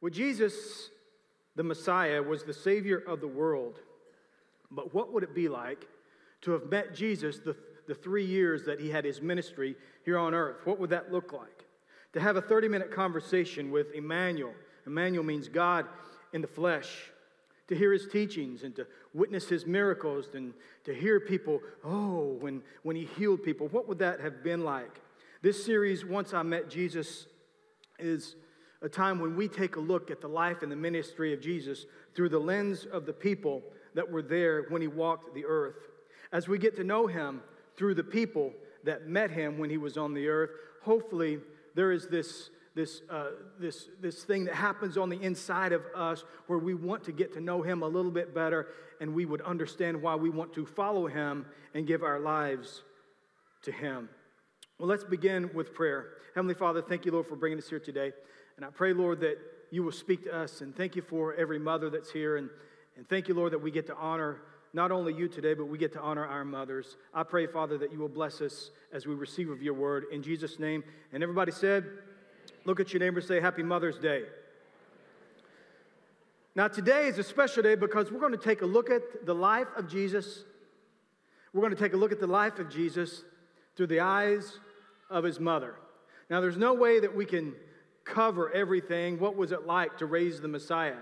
Well, Jesus, the Messiah, was the Savior of the world. But what would it be like to have met Jesus the, the three years that he had his ministry here on earth? What would that look like? To have a 30 minute conversation with Emmanuel. Emmanuel means God in the flesh. To hear his teachings and to witness his miracles and to hear people, oh, when, when he healed people. What would that have been like? This series, Once I Met Jesus, is a time when we take a look at the life and the ministry of Jesus through the lens of the people that were there when he walked the earth. As we get to know him through the people that met him when he was on the earth, hopefully there is this, this, uh, this, this thing that happens on the inside of us where we want to get to know him a little bit better and we would understand why we want to follow him and give our lives to him. Well, let's begin with prayer. Heavenly Father, thank you, Lord, for bringing us here today. And I pray, Lord, that you will speak to us. And thank you for every mother that's here. And, and thank you, Lord, that we get to honor not only you today, but we get to honor our mothers. I pray, Father, that you will bless us as we receive of your word. In Jesus' name. And everybody said, look at your neighbor say, Happy Mother's Day. Now, today is a special day because we're going to take a look at the life of Jesus. We're going to take a look at the life of Jesus through the eyes of his mother. Now, there's no way that we can cover everything. What was it like to raise the Messiah?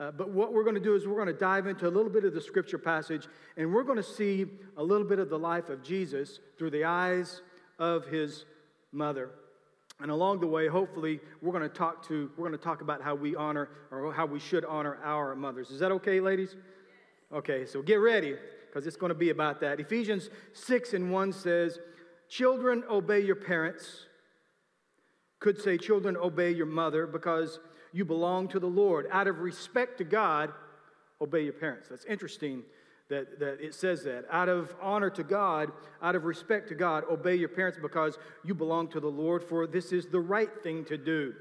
Uh, but what we're going to do is we're going to dive into a little bit of the scripture passage and we're going to see a little bit of the life of Jesus through the eyes of his mother. And along the way, hopefully, we're going to talk to we're going to talk about how we honor or how we should honor our mothers. Is that okay, ladies? Okay, so get ready because it's going to be about that. Ephesians 6 and 1 says, Children, obey your parents could say, Children, obey your mother because you belong to the Lord. Out of respect to God, obey your parents. That's interesting that, that it says that. Out of honor to God, out of respect to God, obey your parents because you belong to the Lord, for this is the right thing to do.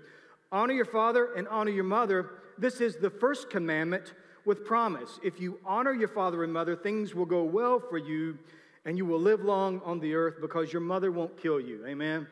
Honor your father and honor your mother. This is the first commandment with promise. If you honor your father and mother, things will go well for you and you will live long on the earth because your mother won't kill you. Amen.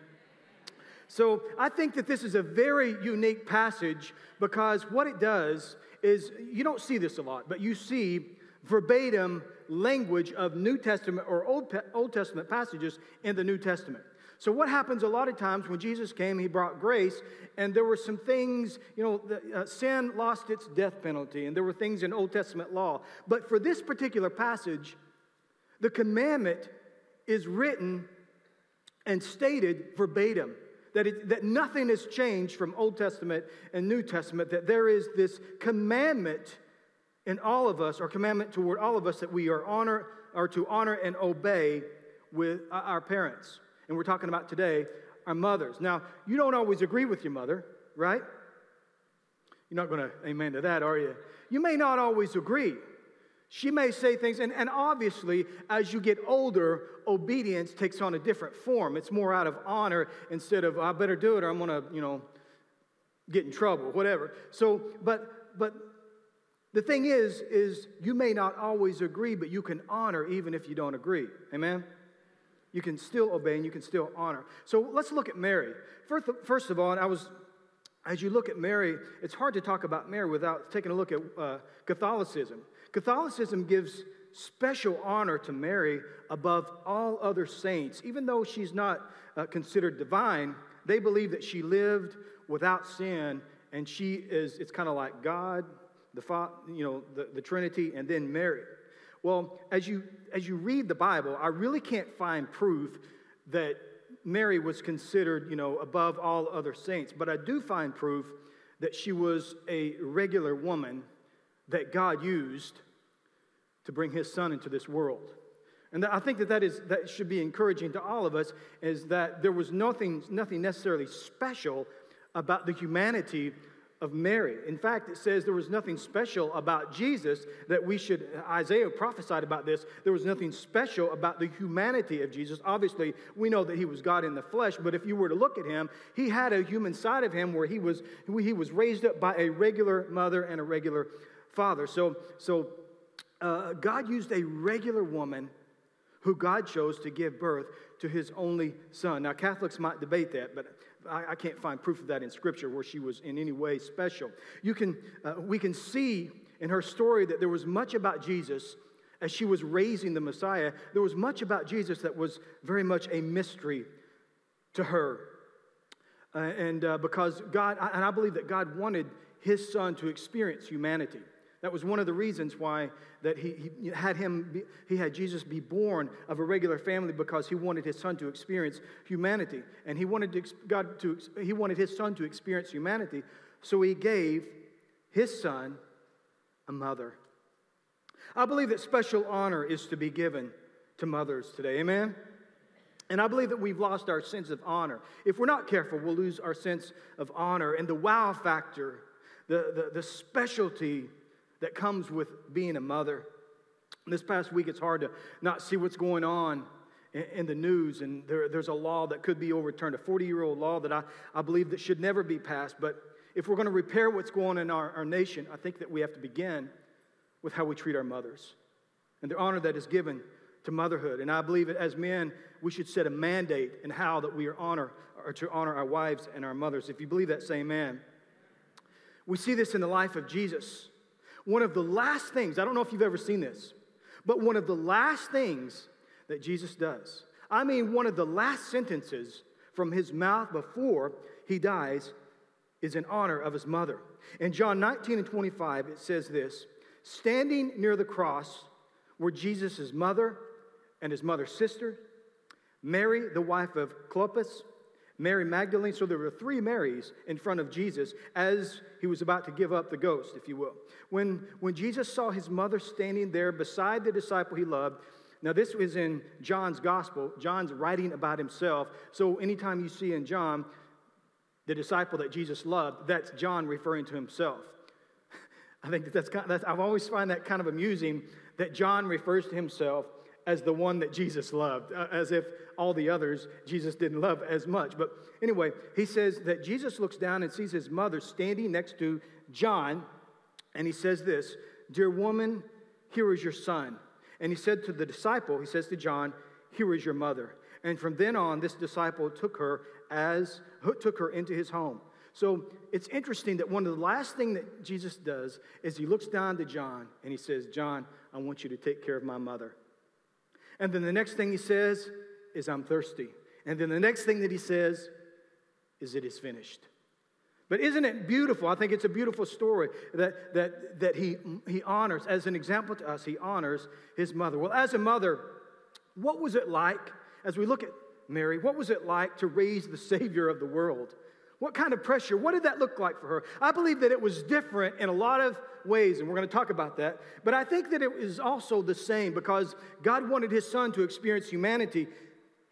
So I think that this is a very unique passage because what it does is you don't see this a lot, but you see verbatim language of New Testament or Old, Old Testament passages in the New Testament. So, what happens a lot of times when Jesus came, he brought grace, and there were some things, you know, the, uh, sin lost its death penalty, and there were things in Old Testament law. But for this particular passage, the commandment is written and stated verbatim that, it, that nothing has changed from Old Testament and New Testament, that there is this commandment in all of us, or commandment toward all of us, that we are, honor, are to honor and obey with uh, our parents. And we're talking about today our mothers. Now, you don't always agree with your mother, right? You're not going to amen to that, are you? You may not always agree. She may say things, and, and obviously, as you get older, obedience takes on a different form. It's more out of honor instead of, I better do it or I'm to, you know, get in trouble, whatever. So, but, but the thing is, is you may not always agree, but you can honor even if you don't agree. Amen? You can still obey and you can still honor. So let's look at Mary. First, first of all, I was, as you look at Mary, it's hard to talk about Mary without taking a look at uh, Catholicism. Catholicism gives special honor to Mary above all other saints. Even though she's not uh, considered divine, they believe that she lived without sin and she is, it's kind of like God, the, you know, the, the Trinity, and then Mary. Well, as you, as you read the Bible, I really can't find proof that Mary was considered, you know, above all other saints, but I do find proof that she was a regular woman that God used to bring his son into this world. And I think that that, is, that should be encouraging to all of us is that there was nothing, nothing necessarily special about the humanity of Mary. In fact, it says there was nothing special about Jesus that we should, Isaiah prophesied about this. There was nothing special about the humanity of Jesus. Obviously, we know that he was God in the flesh, but if you were to look at him, he had a human side of him where he was, he was raised up by a regular mother and a regular father. So, so uh, God used a regular woman who God chose to give birth to his only son. Now, Catholics might debate that, but I, I can't find proof of that in Scripture where she was in any way special. You can, uh, we can see in her story that there was much about Jesus as she was raising the Messiah. There was much about Jesus that was very much a mystery to her. Uh, and uh, because God, and I believe that God wanted his son to experience humanity. That was one of the reasons why that he, he had him be, he had Jesus be born of a regular family because he wanted his son to experience humanity and he wanted to, God to he wanted his son to experience humanity so he gave his son a mother. I believe that special honor is to be given to mothers today. Amen. And I believe that we've lost our sense of honor. If we're not careful, we'll lose our sense of honor and the wow factor, the, the, the specialty that comes with being a mother. This past week, it's hard to not see what's going on in, the news, and there, there's a law that could be overturned, a 40 year old law that I, I believe that should never be passed. But if we're going to repair what's going on in our, our nation, I think that we have to begin with how we treat our mothers and the honor that is given to motherhood. And I believe that as men, we should set a mandate in how that we are honor or to honor our wives and our mothers. If you believe that, say amen. We see this in the life of Jesus. One of the last things, I don't know if you've ever seen this, but one of the last things that Jesus does, I mean, one of the last sentences from his mouth before he dies is in honor of his mother. In John 19 and 25, it says this Standing near the cross were Jesus' mother and his mother's sister, Mary, the wife of Clopas, Mary Magdalene. So there were three Marys in front of Jesus as he was about to give up the ghost, if you will. When, when Jesus saw his mother standing there beside the disciple he loved, now this was in John's gospel. John's writing about himself. So anytime you see in John the disciple that Jesus loved, that's John referring to himself. I think that that's, kind of, that's I've always find that kind of amusing that John refers to himself as the one that Jesus loved, uh, as if all the others Jesus didn't love as much. But anyway, he says that Jesus looks down and sees his mother standing next to John, and he says this Dear woman, here is your son. And he said to the disciple, he says to John, Here is your mother. And from then on, this disciple took her as took her into his home. So it's interesting that one of the last thing that Jesus does is he looks down to John and he says, John, I want you to take care of my mother. And then the next thing he says is, I'm thirsty. And then the next thing that he says is, It is finished. But isn't it beautiful? I think it's a beautiful story that, that, that he, he honors, as an example to us, he honors his mother. Well, as a mother, what was it like, as we look at Mary, what was it like to raise the Savior of the world? What kind of pressure? What did that look like for her? I believe that it was different in a lot of ways, and we're going to talk about that. But I think that it is also the same because God wanted his son to experience humanity.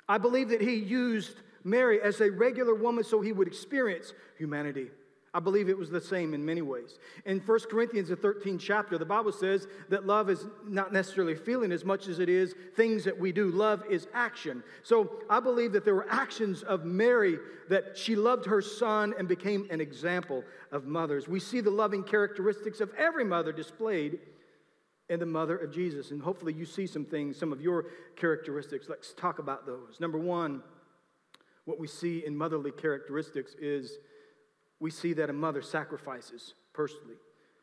I believe that he used Mary as a regular woman so he would experience humanity. I believe it was the same in many ways. In 1 Corinthians, the 13th chapter, the Bible says that love is not necessarily feeling as much as it is things that we do. Love is action. So I believe that there were actions of Mary that she loved her son and became an example of mothers. We see the loving characteristics of every mother displayed in the mother of Jesus. And hopefully you see some things, some of your characteristics. Let's talk about those. Number one, what we see in motherly characteristics is we see that a mother sacrifices personally.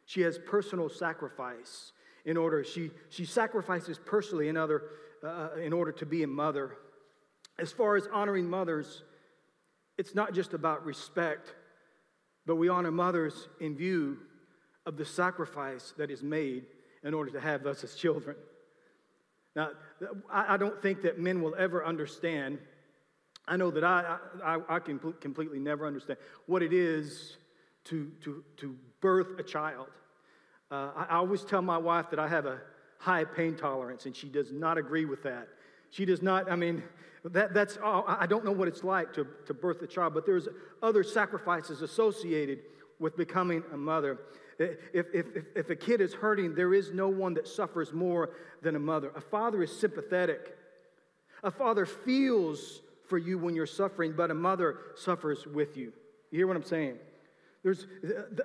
She has personal sacrifice in order, she, she sacrifices personally in, other, uh, in order to be a mother. As far as honoring mothers, it's not just about respect, but we honor mothers in view of the sacrifice that is made in order to have us as children. Now, I don't think that men will ever understand I know that I, I, I can completely never understand what it is to, to, to birth a child. Uh, I, I always tell my wife that I have a high pain tolerance, and she does not agree with that. She does not, I mean, that, that's all. I don't know what it's like to, to birth a child, but there's other sacrifices associated with becoming a mother. If, if, if, if a kid is hurting, there is no one that suffers more than a mother. A father is sympathetic, a father feels for you when you're suffering, but a mother suffers with you. You hear what I'm saying? There's,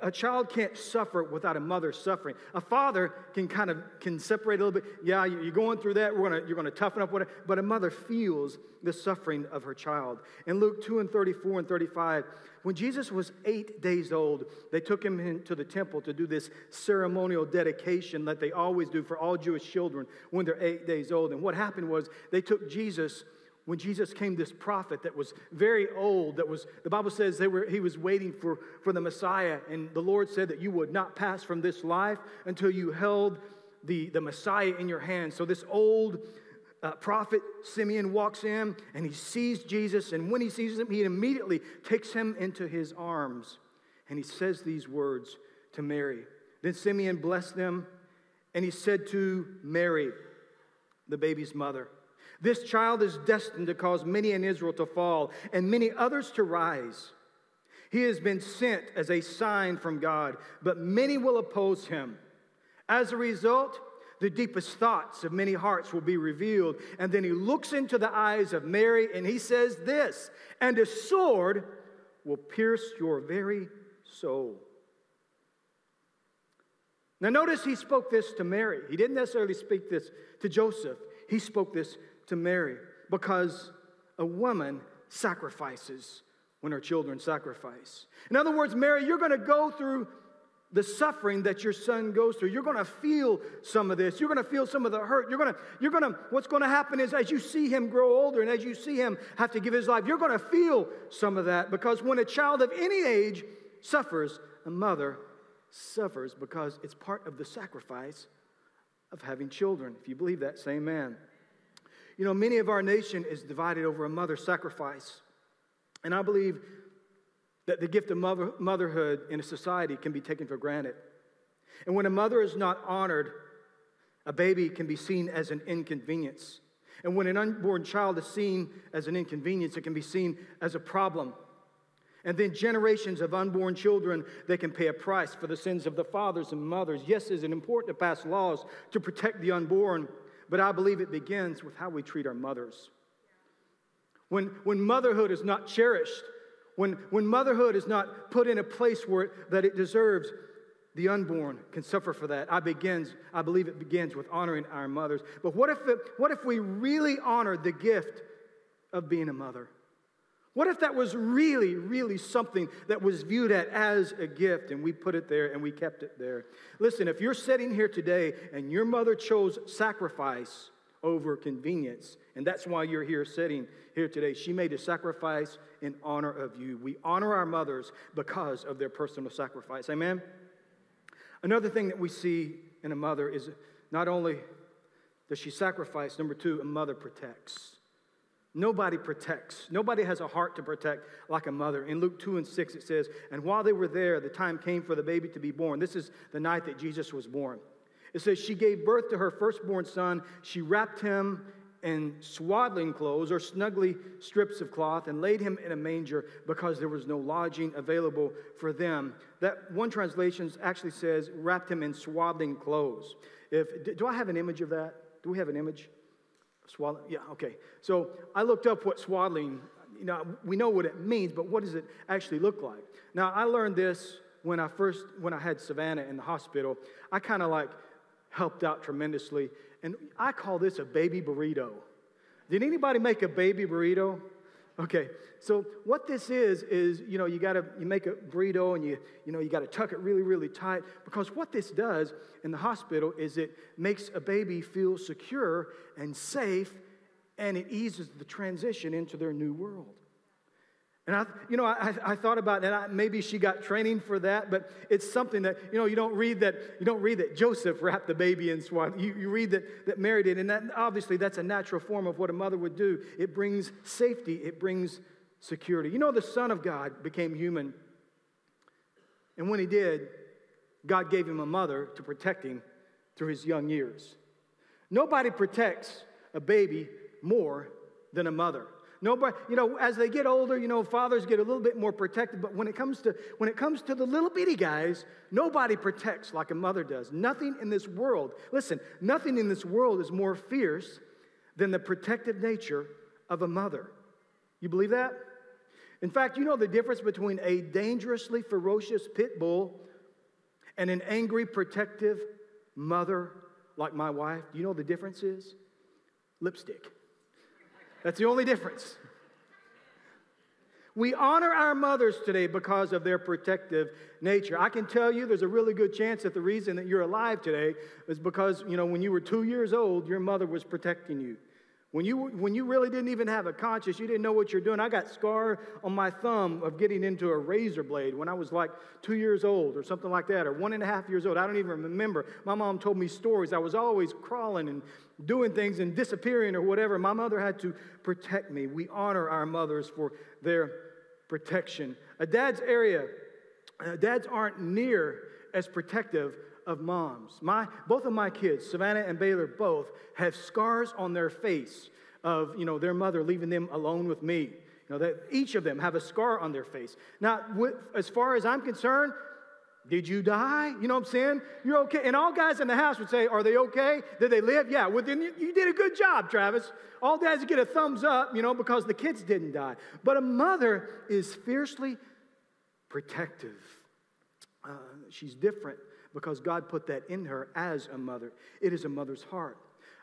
a child can't suffer without a mother suffering. A father can kind of can separate a little bit. Yeah, you're going through that. We're gonna, you're going to toughen up. Whatever. But a mother feels the suffering of her child. In Luke 2 and 34 and 35, when Jesus was eight days old, they took him into the temple to do this ceremonial dedication that they always do for all Jewish children when they're eight days old. And what happened was they took Jesus when Jesus came, this prophet that was very old, that was, the Bible says they were, he was waiting for, for the Messiah, and the Lord said that you would not pass from this life until you held the, the Messiah in your hand. So this old uh, prophet Simeon walks in and he sees Jesus, and when he sees him, he immediately takes him into his arms and he says these words to Mary. Then Simeon blessed them, and he said to Mary, the baby's mother, this child is destined to cause many in Israel to fall and many others to rise. He has been sent as a sign from God, but many will oppose him. As a result, the deepest thoughts of many hearts will be revealed. And then he looks into the eyes of Mary and he says this, and a sword will pierce your very soul. Now, notice he spoke this to Mary. He didn't necessarily speak this to Joseph, he spoke this to Mary because a woman sacrifices when her children sacrifice. In other words, Mary, you're going to go through the suffering that your son goes through. You're going to feel some of this. You're going to feel some of the hurt. You're going to, you're going to, what's going to happen is as you see him grow older and as you see him have to give his life, you're going to feel some of that because when a child of any age suffers, a mother suffers because it's part of the sacrifice of having children. If you believe that, say amen. You know, many of our nation is divided over a mother sacrifice. And I believe that the gift of mother, motherhood in a society can be taken for granted. And when a mother is not honored, a baby can be seen as an inconvenience. And when an unborn child is seen as an inconvenience, it can be seen as a problem. And then generations of unborn children, they can pay a price for the sins of the fathers and mothers. Yes, is it important to pass laws to protect the unborn? But I believe it begins with how we treat our mothers. When, when motherhood is not cherished, when, when motherhood is not put in a place where it, that it deserves, the unborn can suffer for that. I begins, I believe it begins with honoring our mothers. But what if, it, what if we really honored the gift of being a mother? What if that was really, really something that was viewed at as a gift and we put it there and we kept it there? Listen, if you're sitting here today and your mother chose sacrifice over convenience, and that's why you're here sitting here today, she made a sacrifice in honor of you. We honor our mothers because of their personal sacrifice. Amen? Another thing that we see in a mother is not only does she sacrifice, number two, a mother protects. Nobody protects. Nobody has a heart to protect like a mother. In Luke 2 and 6, it says, And while they were there, the time came for the baby to be born. This is the night that Jesus was born. It says, She gave birth to her firstborn son. She wrapped him in swaddling clothes or snugly strips of cloth and laid him in a manger because there was no lodging available for them. That one translation actually says, wrapped him in swaddling clothes. If, do I have an image of that? Do we have an image? Swaddling, yeah, okay. So I looked up what swaddling, you know, we know what it means, but what does it actually look like? Now, I learned this when I first, when I had Savannah in the hospital. I kind of like helped out tremendously, and I call this a baby burrito. Did anybody make a baby burrito? Okay, so what this is is you know you got to you make a burrito and you you know you got to tuck it really really tight because what this does in the hospital is it makes a baby feel secure and safe and it eases the transition into their new world. And I, you know, I, I thought about that. Maybe she got training for that, but it's something that you know you don't read that you don't read that Joseph wrapped the baby in swaddling. You, you read that that Mary did, and that obviously that's a natural form of what a mother would do. It brings safety. It brings security. You know, the Son of God became human, and when he did, God gave him a mother to protect him through his young years. Nobody protects a baby more than a mother. Nobody, you know, as they get older, you know, fathers get a little bit more protected. But when it comes to when it comes to the little bitty guys, nobody protects like a mother does. Nothing in this world, listen, nothing in this world is more fierce than the protective nature of a mother. You believe that? In fact, you know the difference between a dangerously ferocious pit bull and an angry, protective mother like my wife? Do you know the difference is? Lipstick. That's the only difference. We honor our mothers today because of their protective nature. I can tell you there's a really good chance that the reason that you're alive today is because, you know, when you were two years old, your mother was protecting you. When you, when you really didn't even have a conscience, you didn't know what you're doing. I got scar on my thumb of getting into a razor blade when I was like two years old or something like that, or one and a half years old. I don't even remember. My mom told me stories. I was always crawling and doing things and disappearing or whatever. My mother had to protect me. We honor our mothers for their protection. A dad's area, uh, dads aren't near as protective of moms. My, both of my kids, Savannah and Baylor, both have scars on their face of you know, their mother leaving them alone with me. You know, that each of them have a scar on their face. Now, with, as far as I'm concerned, did you die? You know what I'm saying? You're okay. And all guys in the house would say, Are they okay? Did they live? Yeah. Well, then you, you did a good job, Travis. All dads get a thumbs up, you know, because the kids didn't die. But a mother is fiercely protective. Uh, she's different because God put that in her as a mother. It is a mother's heart.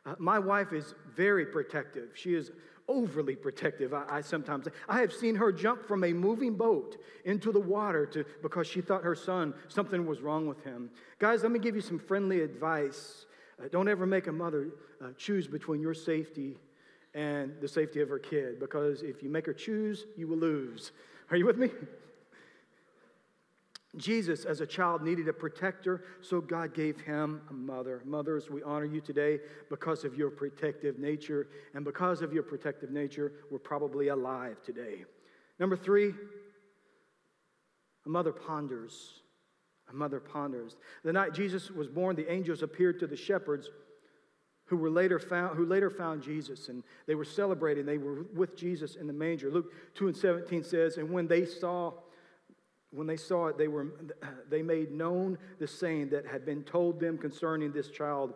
Uh, my wife is very protective. She is overly protective. I, I, sometimes I have seen her jump from a moving boat into the water to because she thought her son something was wrong with him. Guys, let me give you some friendly advice. Uh, don't ever make a mother uh, choose between your safety and the safety of her kid because if you make her choose, you will lose. Are you with me? Jesus, as a child, needed a protector, so God gave him a mother. Mothers, we honor you today because of your protective nature, and because of your protective nature, we're probably alive today. Number three, a mother ponders. A mother ponders. The night Jesus was born, the angels appeared to the shepherds who were later found who later found Jesus and they were celebrating they were with Jesus in the manger Luke 2 and 17 says and when they saw when they saw it, they, were, they made known the saying that had been told them concerning this child.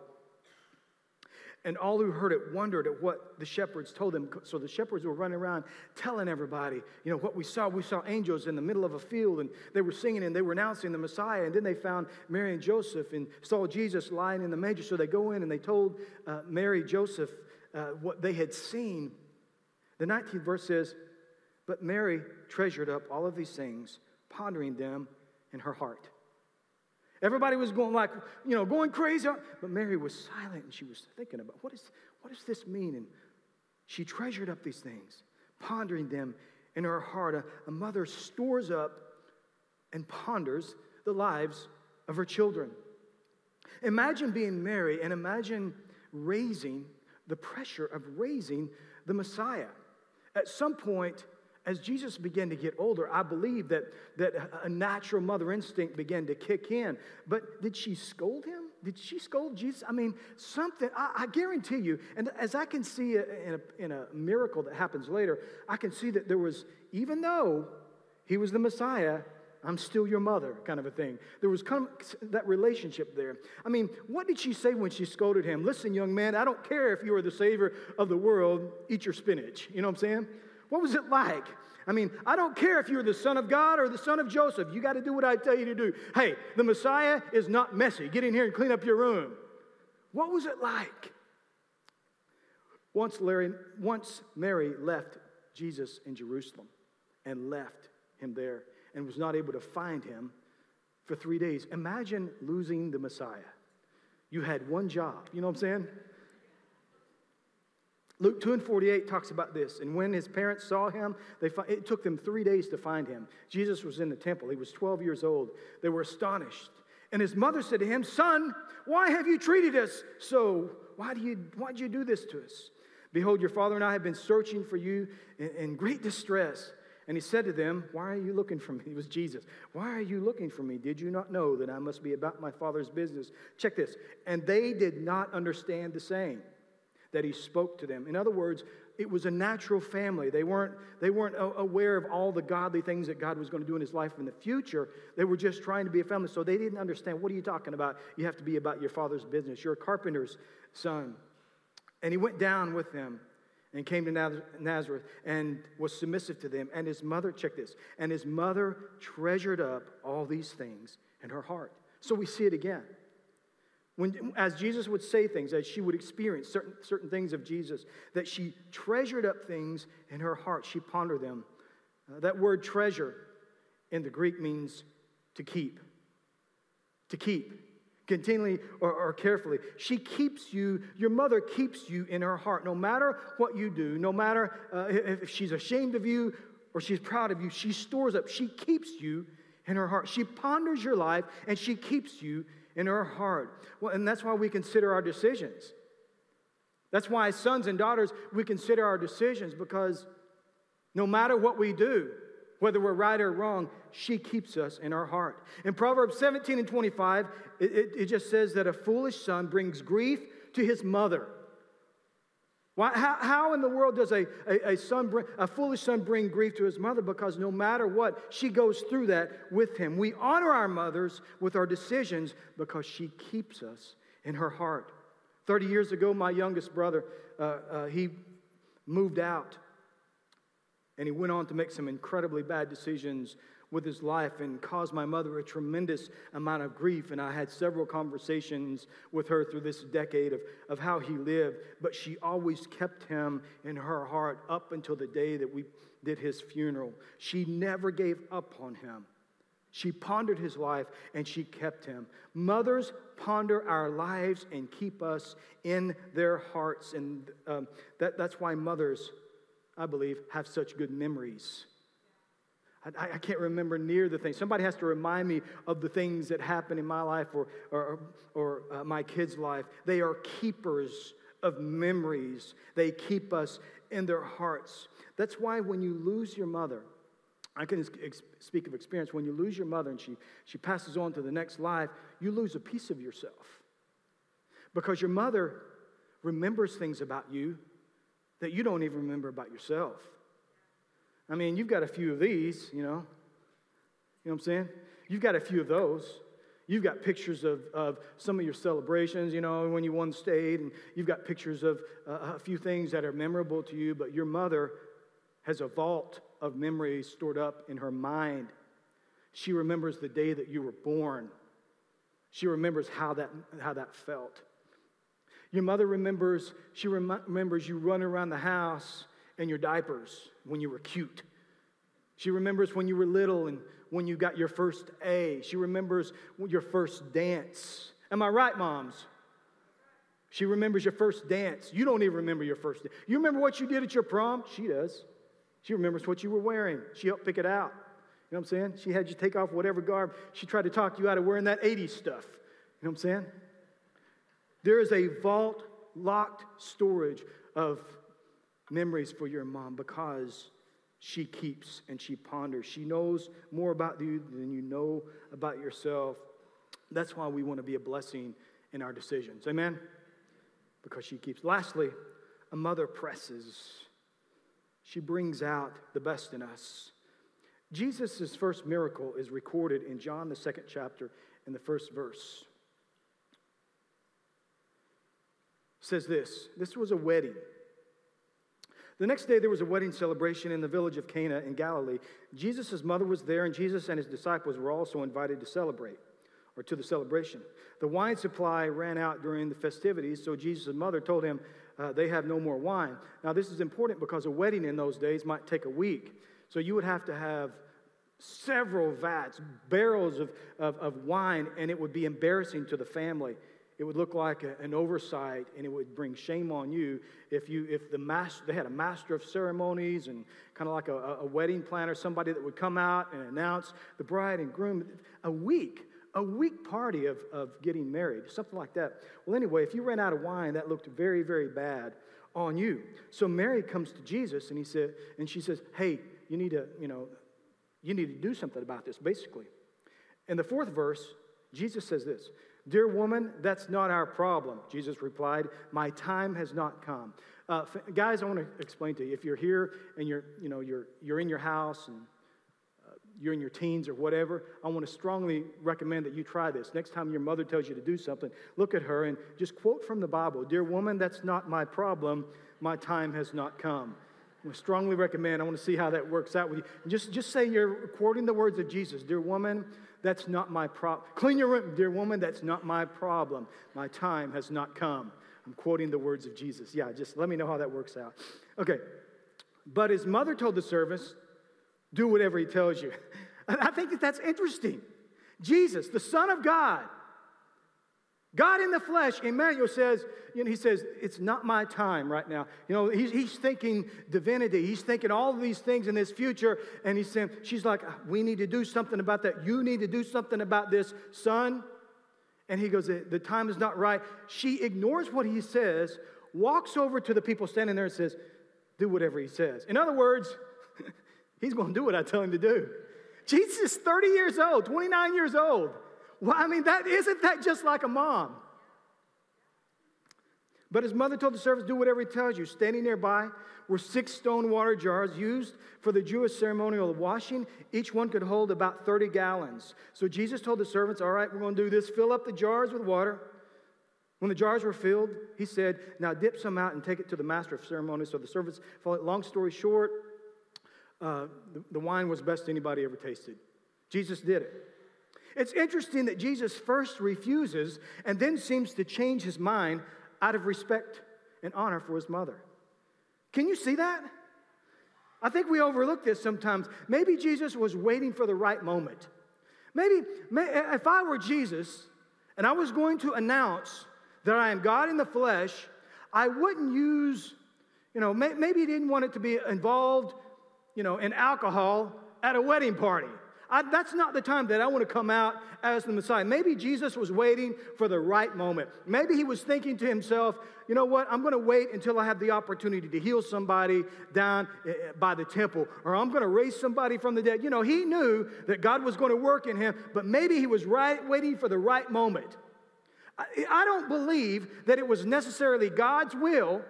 And all who heard it wondered at what the shepherds told them. So the shepherds were running around telling everybody, you know, what we saw. We saw angels in the middle of a field, and they were singing and they were announcing the Messiah. And then they found Mary and Joseph and saw Jesus lying in the manger. So they go in and they told uh, Mary, Joseph, uh, what they had seen. The 19th verse says, But Mary treasured up all of these things pondering them in her heart. Everybody was going like, you know, going crazy. But Mary was silent and she was thinking about what, is, what does this mean? And she treasured up these things, pondering them in her heart. A, a mother stores up and ponders the lives of her children. Imagine being Mary and imagine raising the pressure of raising the Messiah. At some point, as Jesus began to get older, I believe that, that a natural mother instinct began to kick in. But did she scold him? Did she scold Jesus? I mean, something, I, I guarantee you, and as I can see in a, in a miracle that happens later, I can see that there was, even though he was the Messiah, I'm still your mother, kind of a thing. There was kind of that relationship there. I mean, what did she say when she scolded him? Listen, young man, I don't care if you are the savior of the world, eat your spinach. You know what I'm saying? What was it like? I mean, I don't care if you're the son of God or the son of Joseph. You got to do what I tell you to do. Hey, the Messiah is not messy. Get in here and clean up your room. What was it like? Once, Larry, once Mary left Jesus in Jerusalem and left him there and was not able to find him for three days. Imagine losing the Messiah. You had one job. You know what I'm saying? Luke 2 and 48 talks about this. And when his parents saw him, they, it took them three days to find him. Jesus was in the temple. He was 12 years old. They were astonished. And his mother said to him, Son, why have you treated us so? Why, do you, why did you do this to us? Behold, your father and I have been searching for you in, in great distress. And he said to them, Why are you looking for me? It was Jesus. Why are you looking for me? Did you not know that I must be about my father's business? Check this. And they did not understand the saying that he spoke to them. In other words, it was a natural family. They weren't, they weren't aware of all the godly things that God was going to do in his life in the future. They were just trying to be a family. So they didn't understand what are you talking about? You have to be about your father's business. You're a carpenter's son. And he went down with them. and came to Nazareth and was submissive to them. And his mother, check this, and his mother treasured up all these things in her heart. So we see it again. When, as Jesus would say things, as she would experience certain, certain things of Jesus, that she treasured up things in her heart, she pondered them. Uh, that word treasure in the Greek means to keep. To keep continually or, or, carefully. She keeps you, your mother keeps you in her heart. No matter what you do, no matter uh, if she's ashamed of you or she's proud of you, she stores up, she keeps you in her heart. She ponders your life and she keeps you in her heart. Well, and that's why we consider our decisions. That's why, as sons and daughters, we consider our decisions because no matter what we do, whether we're right or wrong, she keeps us in our heart. In Proverbs 17 and 25, it, it, it just says that a foolish son brings grief to his mother. Why, how, how in the world does a, a, a, son bring, a foolish son bring grief to his mother? Because no matter what, she goes through that with him. We honor our mothers with our decisions because she keeps us in her heart. 30 years ago, my youngest brother, uh, uh, he moved out and he went on to make some incredibly bad decisions with his life and caused my mother a tremendous amount of grief. And I had several conversations with her through this decade of, of how he lived, but she always kept him in her heart up until the day that we did his funeral. She never gave up on him. She pondered his life and she kept him. Mothers ponder our lives and keep us in their hearts. And um, that, that's why mothers, I believe, have such good memories I, I, can't remember near the things. Somebody has to remind me of the things that happen in my life or, or, or uh, my kids' life. They are keepers of memories, they keep us in their hearts. That's why when you lose your mother, I can ex- speak of experience. When you lose your mother and she, she passes on to the next life, you lose a piece of yourself. Because your mother remembers things about you that you don't even remember about yourself. I mean, you've got a few of these, you know. You know what I'm saying? You've got a few of those. You've got pictures of, of some of your celebrations, you know, when you won state, and you've got pictures of uh, a few things that are memorable to you, but your mother has a vault of memories stored up in her mind. She remembers the day that you were born. She remembers how that, how that felt. Your mother remembers, she rem- remembers you running around the house in your diapers when you were cute. She remembers when you were little and when you got your first A. She remembers your first dance. Am I right, moms? She remembers your first dance. You don't even remember your first dance. You remember what you did at your prom? She does. She remembers what you were wearing. She helped pick it out. You know what I'm saying? She had you take off whatever garb. She tried to talk you out of wearing that 80s stuff. You know what I'm saying? There is a vault locked storage of memories for your mom because she keeps and she ponders. She knows more about you than you know about yourself. That's why we want to be a blessing in our decisions. Amen? Because she keeps. Lastly, a mother presses. She brings out the best in us. Jesus' first miracle is recorded in John, the second chapter, in the first verse. It says this this was a wedding. The next day, there was a wedding celebration in the village of Cana in Galilee. Jesus' mother was there, and Jesus and his disciples were also invited to celebrate or to the celebration. The wine supply ran out during the festivities, so Jesus' mother told him uh, they have no more wine. Now, this is important because a wedding in those days might take a week. So you would have to have several vats, barrels of, of, of wine, and it would be embarrassing to the family it would look like a, an oversight and it would bring shame on you if you if the master they had a master of ceremonies and kind of like a, a wedding planner somebody that would come out and announce the bride and groom. A week a week party of, of getting married something like that. Well anyway if you ran out of wine that looked very very bad on you. So mary comes to jesus and he said and she says hey you need to you know you need to do something about this basically. In the fourth verse jesus says this Dear woman, that's not our problem. Jesus replied, My time has not come. Uh, guys, I want to explain to you. If you're here and you're, you know, you're, you're in your house and uh, you're in your teens or whatever, I want to strongly recommend that you try this. Next time your mother tells you to do something, look at her and just quote from the Bible Dear woman, that's not my problem. my time has not come. I strongly recommend, I want to see how that works out with you. Just, just say you're quoting the words of Jesus Dear woman, that's not my problem. Clean your room, dear woman, that's not my problem. My time has not come. I'm quoting the words of Jesus. Yeah, just let me know how that works out. Okay. But his mother told the servants, do whatever he tells you. I think that that's interesting. Jesus, the Son of God, God in the flesh, Emmanuel says, you know, he says, it's not my time right now. You know, he's, he's thinking divinity. He's thinking all these things in this future. And he's saying, she's like, we need to do something about that. You need to do something about this, son. And he goes, the time is not right. She ignores what he says, walks over to the people standing there and says, do whatever he says. In other words, he's going to do what I tell him to do. Jesus is 30 years old, 29 years old. Well, I mean, that isn't that just like a mom? But his mother told the servants, Do whatever he tells you. Standing nearby were six stone water jars used for the Jewish ceremonial washing. Each one could hold about 30 gallons. So Jesus told the servants, All right, we're going to do this. Fill up the jars with water. When the jars were filled, he said, Now dip some out and take it to the master of ceremonies. So the servants, followed. long story short, uh, the, the wine was best anybody ever tasted. Jesus did it. It's interesting that Jesus first refuses and then seems to change his mind out of respect and honor for his mother. Can you see that? I think we overlook this sometimes. Maybe Jesus was waiting for the right moment. Maybe if I were Jesus and I was going to announce that I am God in the flesh, I wouldn't use, you know, maybe he didn't want it to be involved, you know, in alcohol at a wedding party. I, that's not the time that I want to come out as the Messiah. Maybe Jesus was waiting for the right moment. Maybe he was thinking to himself, you know what, I'm going to wait until I have the opportunity to heal somebody down eh, eh, by the temple, or I'm going to raise somebody from the dead. You know, he knew that God was going to work in him, but maybe he was right, waiting for the right moment. I, I don't believe that it was necessarily God's will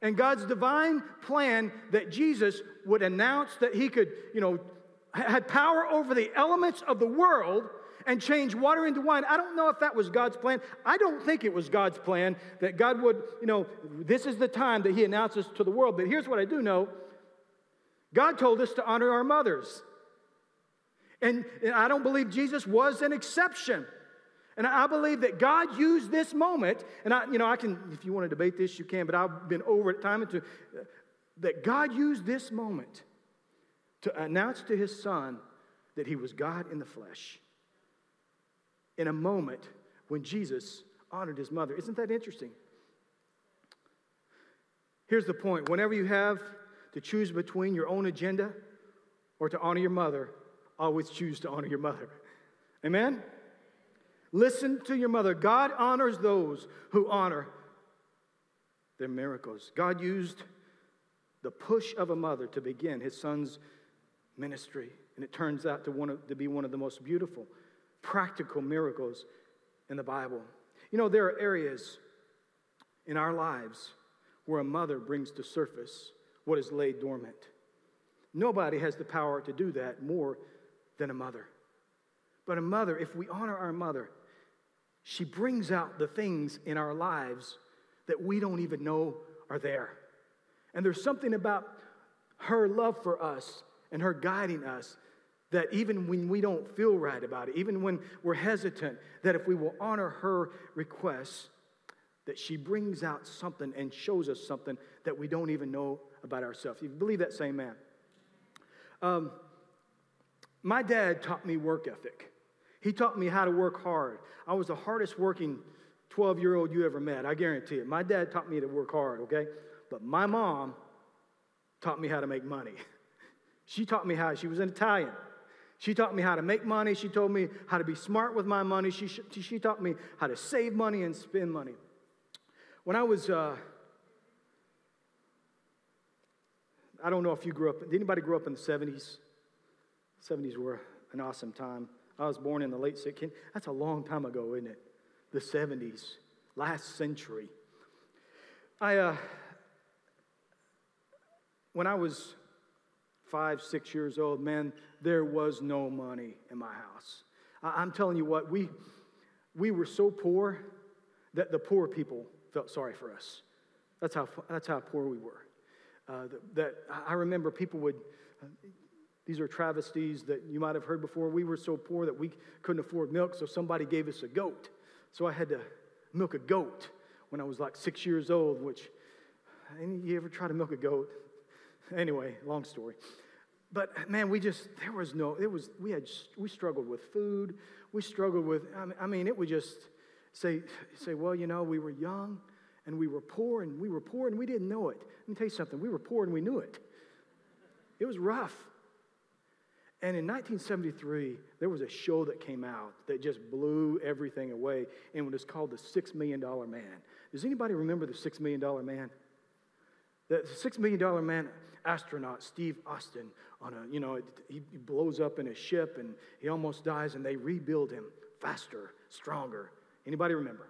and God's divine plan that Jesus would announce that he could, you know, had power over the elements of the world and change water into wine. I don't know if that was God's plan. I don't think it was God's plan that God would, you know, this is the time that He announces to the world. But here's what I do know God told us to honor our mothers. And, and I don't believe Jesus was an exception. And I believe that God used this moment, and I, you know, I can, if you want to debate this, you can, but I've been over it time and to, uh, that God used this moment to announce to his son that he was God in the flesh in a moment when Jesus honored his mother. Isn't that interesting? Here's the point whenever you have to choose between your own agenda or to honor your mother, always choose to honor your mother. Amen? Listen to your mother. God honors those who honor their miracles. God used the push of a mother to begin his son's ministry. And it turns out to, one of, to be one of the most beautiful, practical miracles in the Bible. You know, there are areas in our lives where a mother brings to surface what is laid dormant. Nobody has the power to do that more than a mother. But a mother, if we honor our mother, she brings out the things in our lives that we don't even know are there. And there's something about her love for us and her guiding us that even when we don't feel right about it, even when we're hesitant, that if we will honor her requests, that she brings out something and shows us something that we don't even know about ourselves. You believe that same man? Um, my dad taught me work ethic. He taught me how to work hard. I was the hardest working 12 year old you ever met, I guarantee it. My dad taught me to work hard, okay? But my mom taught me how to make money. She taught me how, she was an Italian. She taught me how to make money. She told me how to be smart with my money. She, she taught me how to save money and spend money. When I was, uh, I don't know if you grew up, did anybody grow up in the 70s? 70s were an awesome time. I was born in the late 60s. That's a long time ago, isn't it? The 70s, last century. I, uh, when I was five, six years old, man, there was no money in my house. I, am telling you what, we, we were so poor that the poor people felt sorry for us. That's how, that's how poor we were. Uh, that, that, I remember people would, uh, these are travesties that you might have heard before. We were so poor that we couldn't afford milk, so somebody gave us a goat. So I had to milk a goat when I was like six years old, which, any, you ever try to milk a goat? Anyway, long story. But man, we just, there was no, it was, we had, we struggled with food. We struggled with, I mean, it would just say, say, well, you know, we were young and we were poor and we were poor and we didn't know it. Let me tell you something, we were poor and we knew it. It was rough. And in 1973, there was a show that came out that just blew everything away, and it was called The Six Million Dollar Man. Does anybody remember The Six Million Dollar Man? The Six Million Dollar Man astronaut, Steve Austin, on a, you know, he blows up in a ship and he almost dies, and they rebuild him faster, stronger. Anybody remember?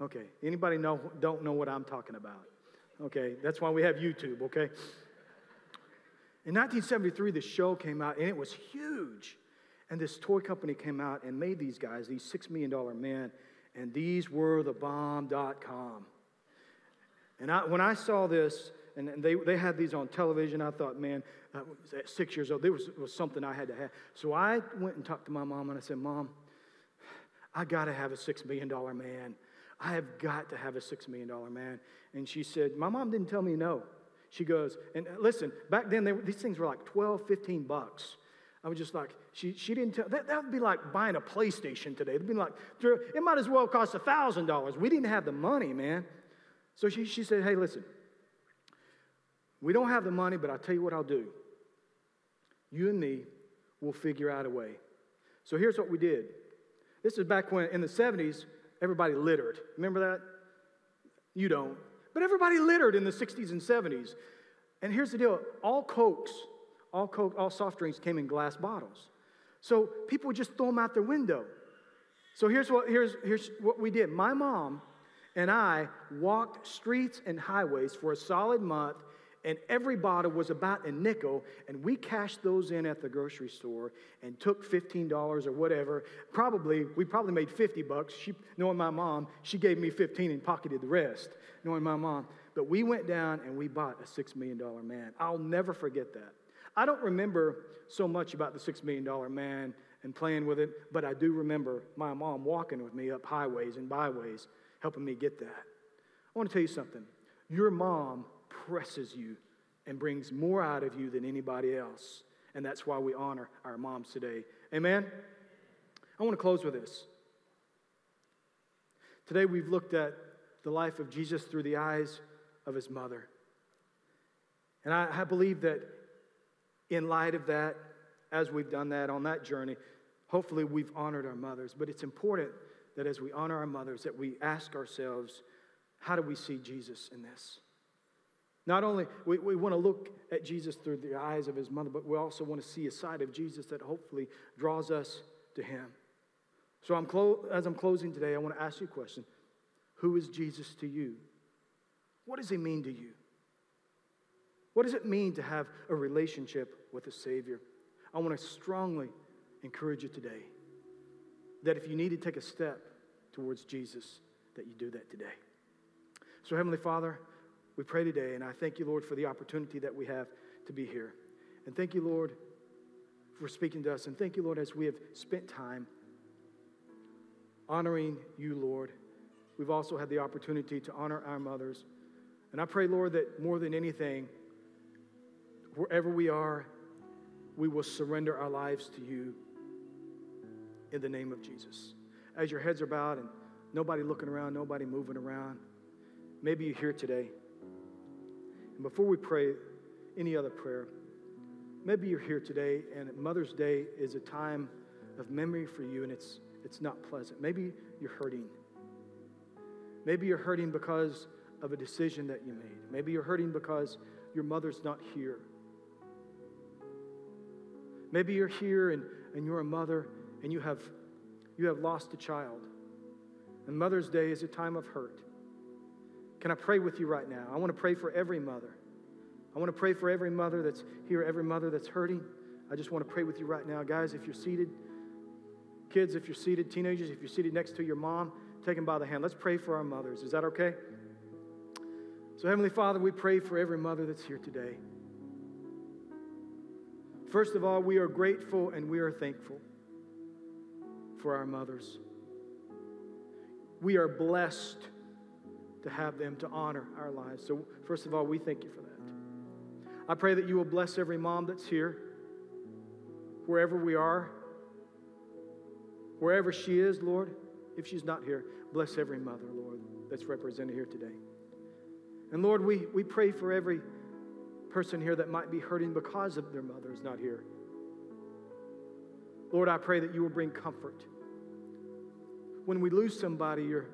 Okay. Anybody know, don't know what I'm talking about? Okay. That's why we have YouTube, okay? In 1973, the show came out and it was huge. And this toy company came out and made these guys, these $6 million men, and these were the bomb.com. And I, when I saw this, and, and they, they had these on television, I thought, man, at six years old, there was, was something I had to have. So I went and talked to my mom and I said, Mom, I got to have a $6 million man. I have got to have a $6 million man. And she said, My mom didn't tell me no. She goes, and uh, listen, back then, they, these things were like 12, 15 bucks. I was just like, she, she didn't tell, that, that would be like buying a PlayStation today. It'd be like, it might as well cost $1,000. We didn't have the money, man. So she, she said, hey, listen, we don't have the money, but I'll tell you what I'll do. You and me will figure out a way. So here's what we did. This is back when, in the 70s, everybody littered. Remember that? You don't. But everybody littered in the 60s and 70s. And here's the deal all Cokes, all Coke, all soft drinks came in glass bottles. So people would just throw them out their window. So here's what, here's, here's what we did. My mom and I walked streets and highways for a solid month and every bottle was about a nickel, and we cashed those in at the grocery store and took $15 or whatever. Probably, we probably made 50 bucks. She, knowing my mom, she gave me 15 and pocketed the rest, knowing my mom. But we went down and we bought a $6 million man. I'll never forget that. I don't remember so much about the $6 million man and playing with it, but I do remember my mom walking with me up highways and byways, helping me get that. I want to tell you something. Your mom presses you and brings more out of you than anybody else. And that's why we honor our moms today. Amen? I want to close with this. Today we've looked at the life of Jesus through the eyes of his mother. And I, I believe that in light of that, as we've done that on that journey, hopefully we've honored our mothers. But it's important that as we honor our mothers, that we ask ourselves, how do we see Jesus in this? Not only we, we want to look at Jesus through the eyes of his mother, but we also want to see a side of Jesus that hopefully draws us to him. So I'm clo- as I'm closing today, I want to ask you a question. Who is Jesus to you? What does he mean to you? What does it mean to have a relationship with a Savior? I want to strongly encourage you today that if you need to take a step towards Jesus, that you do that today. So, Heavenly Father, we pray today, and I thank you, Lord, for the opportunity that we have to be here. And thank you, Lord, for speaking to us. And thank you, Lord, as we have spent time honoring you, Lord. We've also had the opportunity to honor our mothers. And I pray, Lord, that more than anything, wherever we are, we will surrender our lives to you in the name of Jesus. As your heads are bowed and nobody looking around, nobody moving around, maybe you're here today before we pray any other prayer, maybe you're here today and Mother's Day is a time of memory for you and it's, it's not pleasant. Maybe you're hurting. Maybe you're hurting because of a decision that you made. Maybe you're hurting because your mother's not here. Maybe you're here and, and you're a mother and you have, you have lost a child. And Mother's Day is a time of hurt. Can I pray with you right now? I want to pray for every mother. I want to pray for every mother that's here, every mother that's hurting. I just want to pray with you right now. Guys, if you're seated, kids, if you're seated, teenagers, if you're seated next to your mom, take them by the hand. Let's pray for our mothers. Is that okay? So, Heavenly Father, we pray for every mother that's here today. First of all, we are grateful and we are thankful for our mothers. We are blessed to have them to honor our lives. So, first of all, we thank you for that. I pray that you will bless every mom that's here, wherever we are, wherever she is, Lord. If she's not here, bless every mother, Lord, that's represented here today. And Lord, we, we pray for every person here that might be hurting because of their mother is not here. Lord, I pray that you will bring comfort. When we lose somebody, your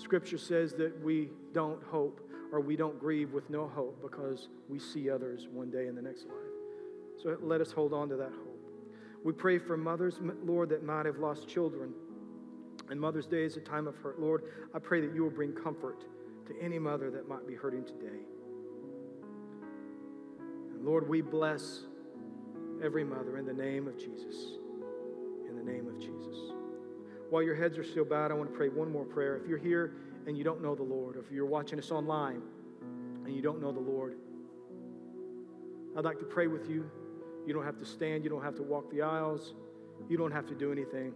scripture says that we don't hope or we don't grieve with no hope because we see others one day in the next life. So let us hold on to that hope. We pray for mothers, Lord, that might have lost children. And Mother's Day is a time of hurt. Lord, I pray that you will bring comfort to any mother that might be hurting today. And Lord, we bless every mother in the name of Jesus. In the name of Jesus. While your heads are still bowed, I want to pray one more prayer. If you're here and you don't know the Lord, if you're watching us online and you don't know the Lord, I'd like to pray with you. You don't have to stand, you don't have to walk the aisles, you don't have to do anything.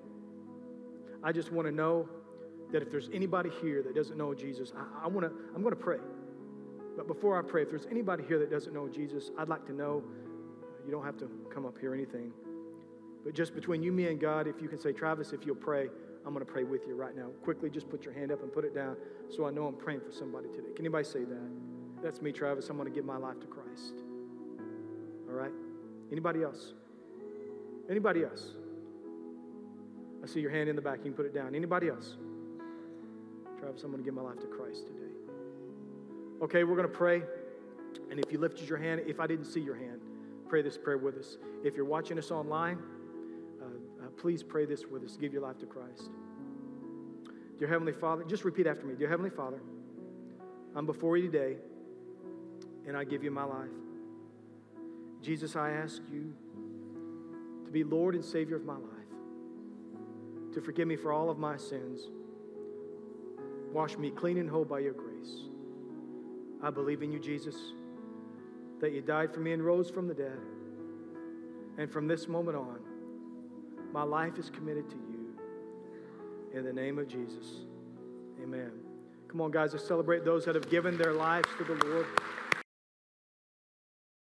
I just want to know that if there's anybody here that doesn't know Jesus, I, I want to, I'm going to pray. But before I pray, if there's anybody here that doesn't know Jesus, I'd like to know. You don't have to come up here or anything. But just between you, me, and God, if you can say, Travis, if you'll pray, I'm going to pray with you right now. Quickly, just put your hand up and put it down so I know I'm praying for somebody today. Can anybody say that? That's me, Travis. I'm going to give my life to Christ. All right? Anybody else? Anybody else? I see your hand in the back. You can put it down. Anybody else? Travis, I'm going to give my life to Christ today. Okay, we're going to pray. And if you lifted your hand, if I didn't see your hand, pray this prayer with us. If you're watching us online, please pray this with us. Give your life to Christ. Dear Heavenly Father, just repeat after me. Dear Heavenly Father, I'm before you today, and I give you my life. Jesus, I ask you to be Lord and Savior of my life, to forgive me for all of my sins. Wash me clean and whole by your grace. I believe in you, Jesus, that you died for me and rose from the dead. And from this moment on, my life is committed to you. In the name of Jesus. Amen. Come on, guys, let's celebrate those that have given their lives to the Lord.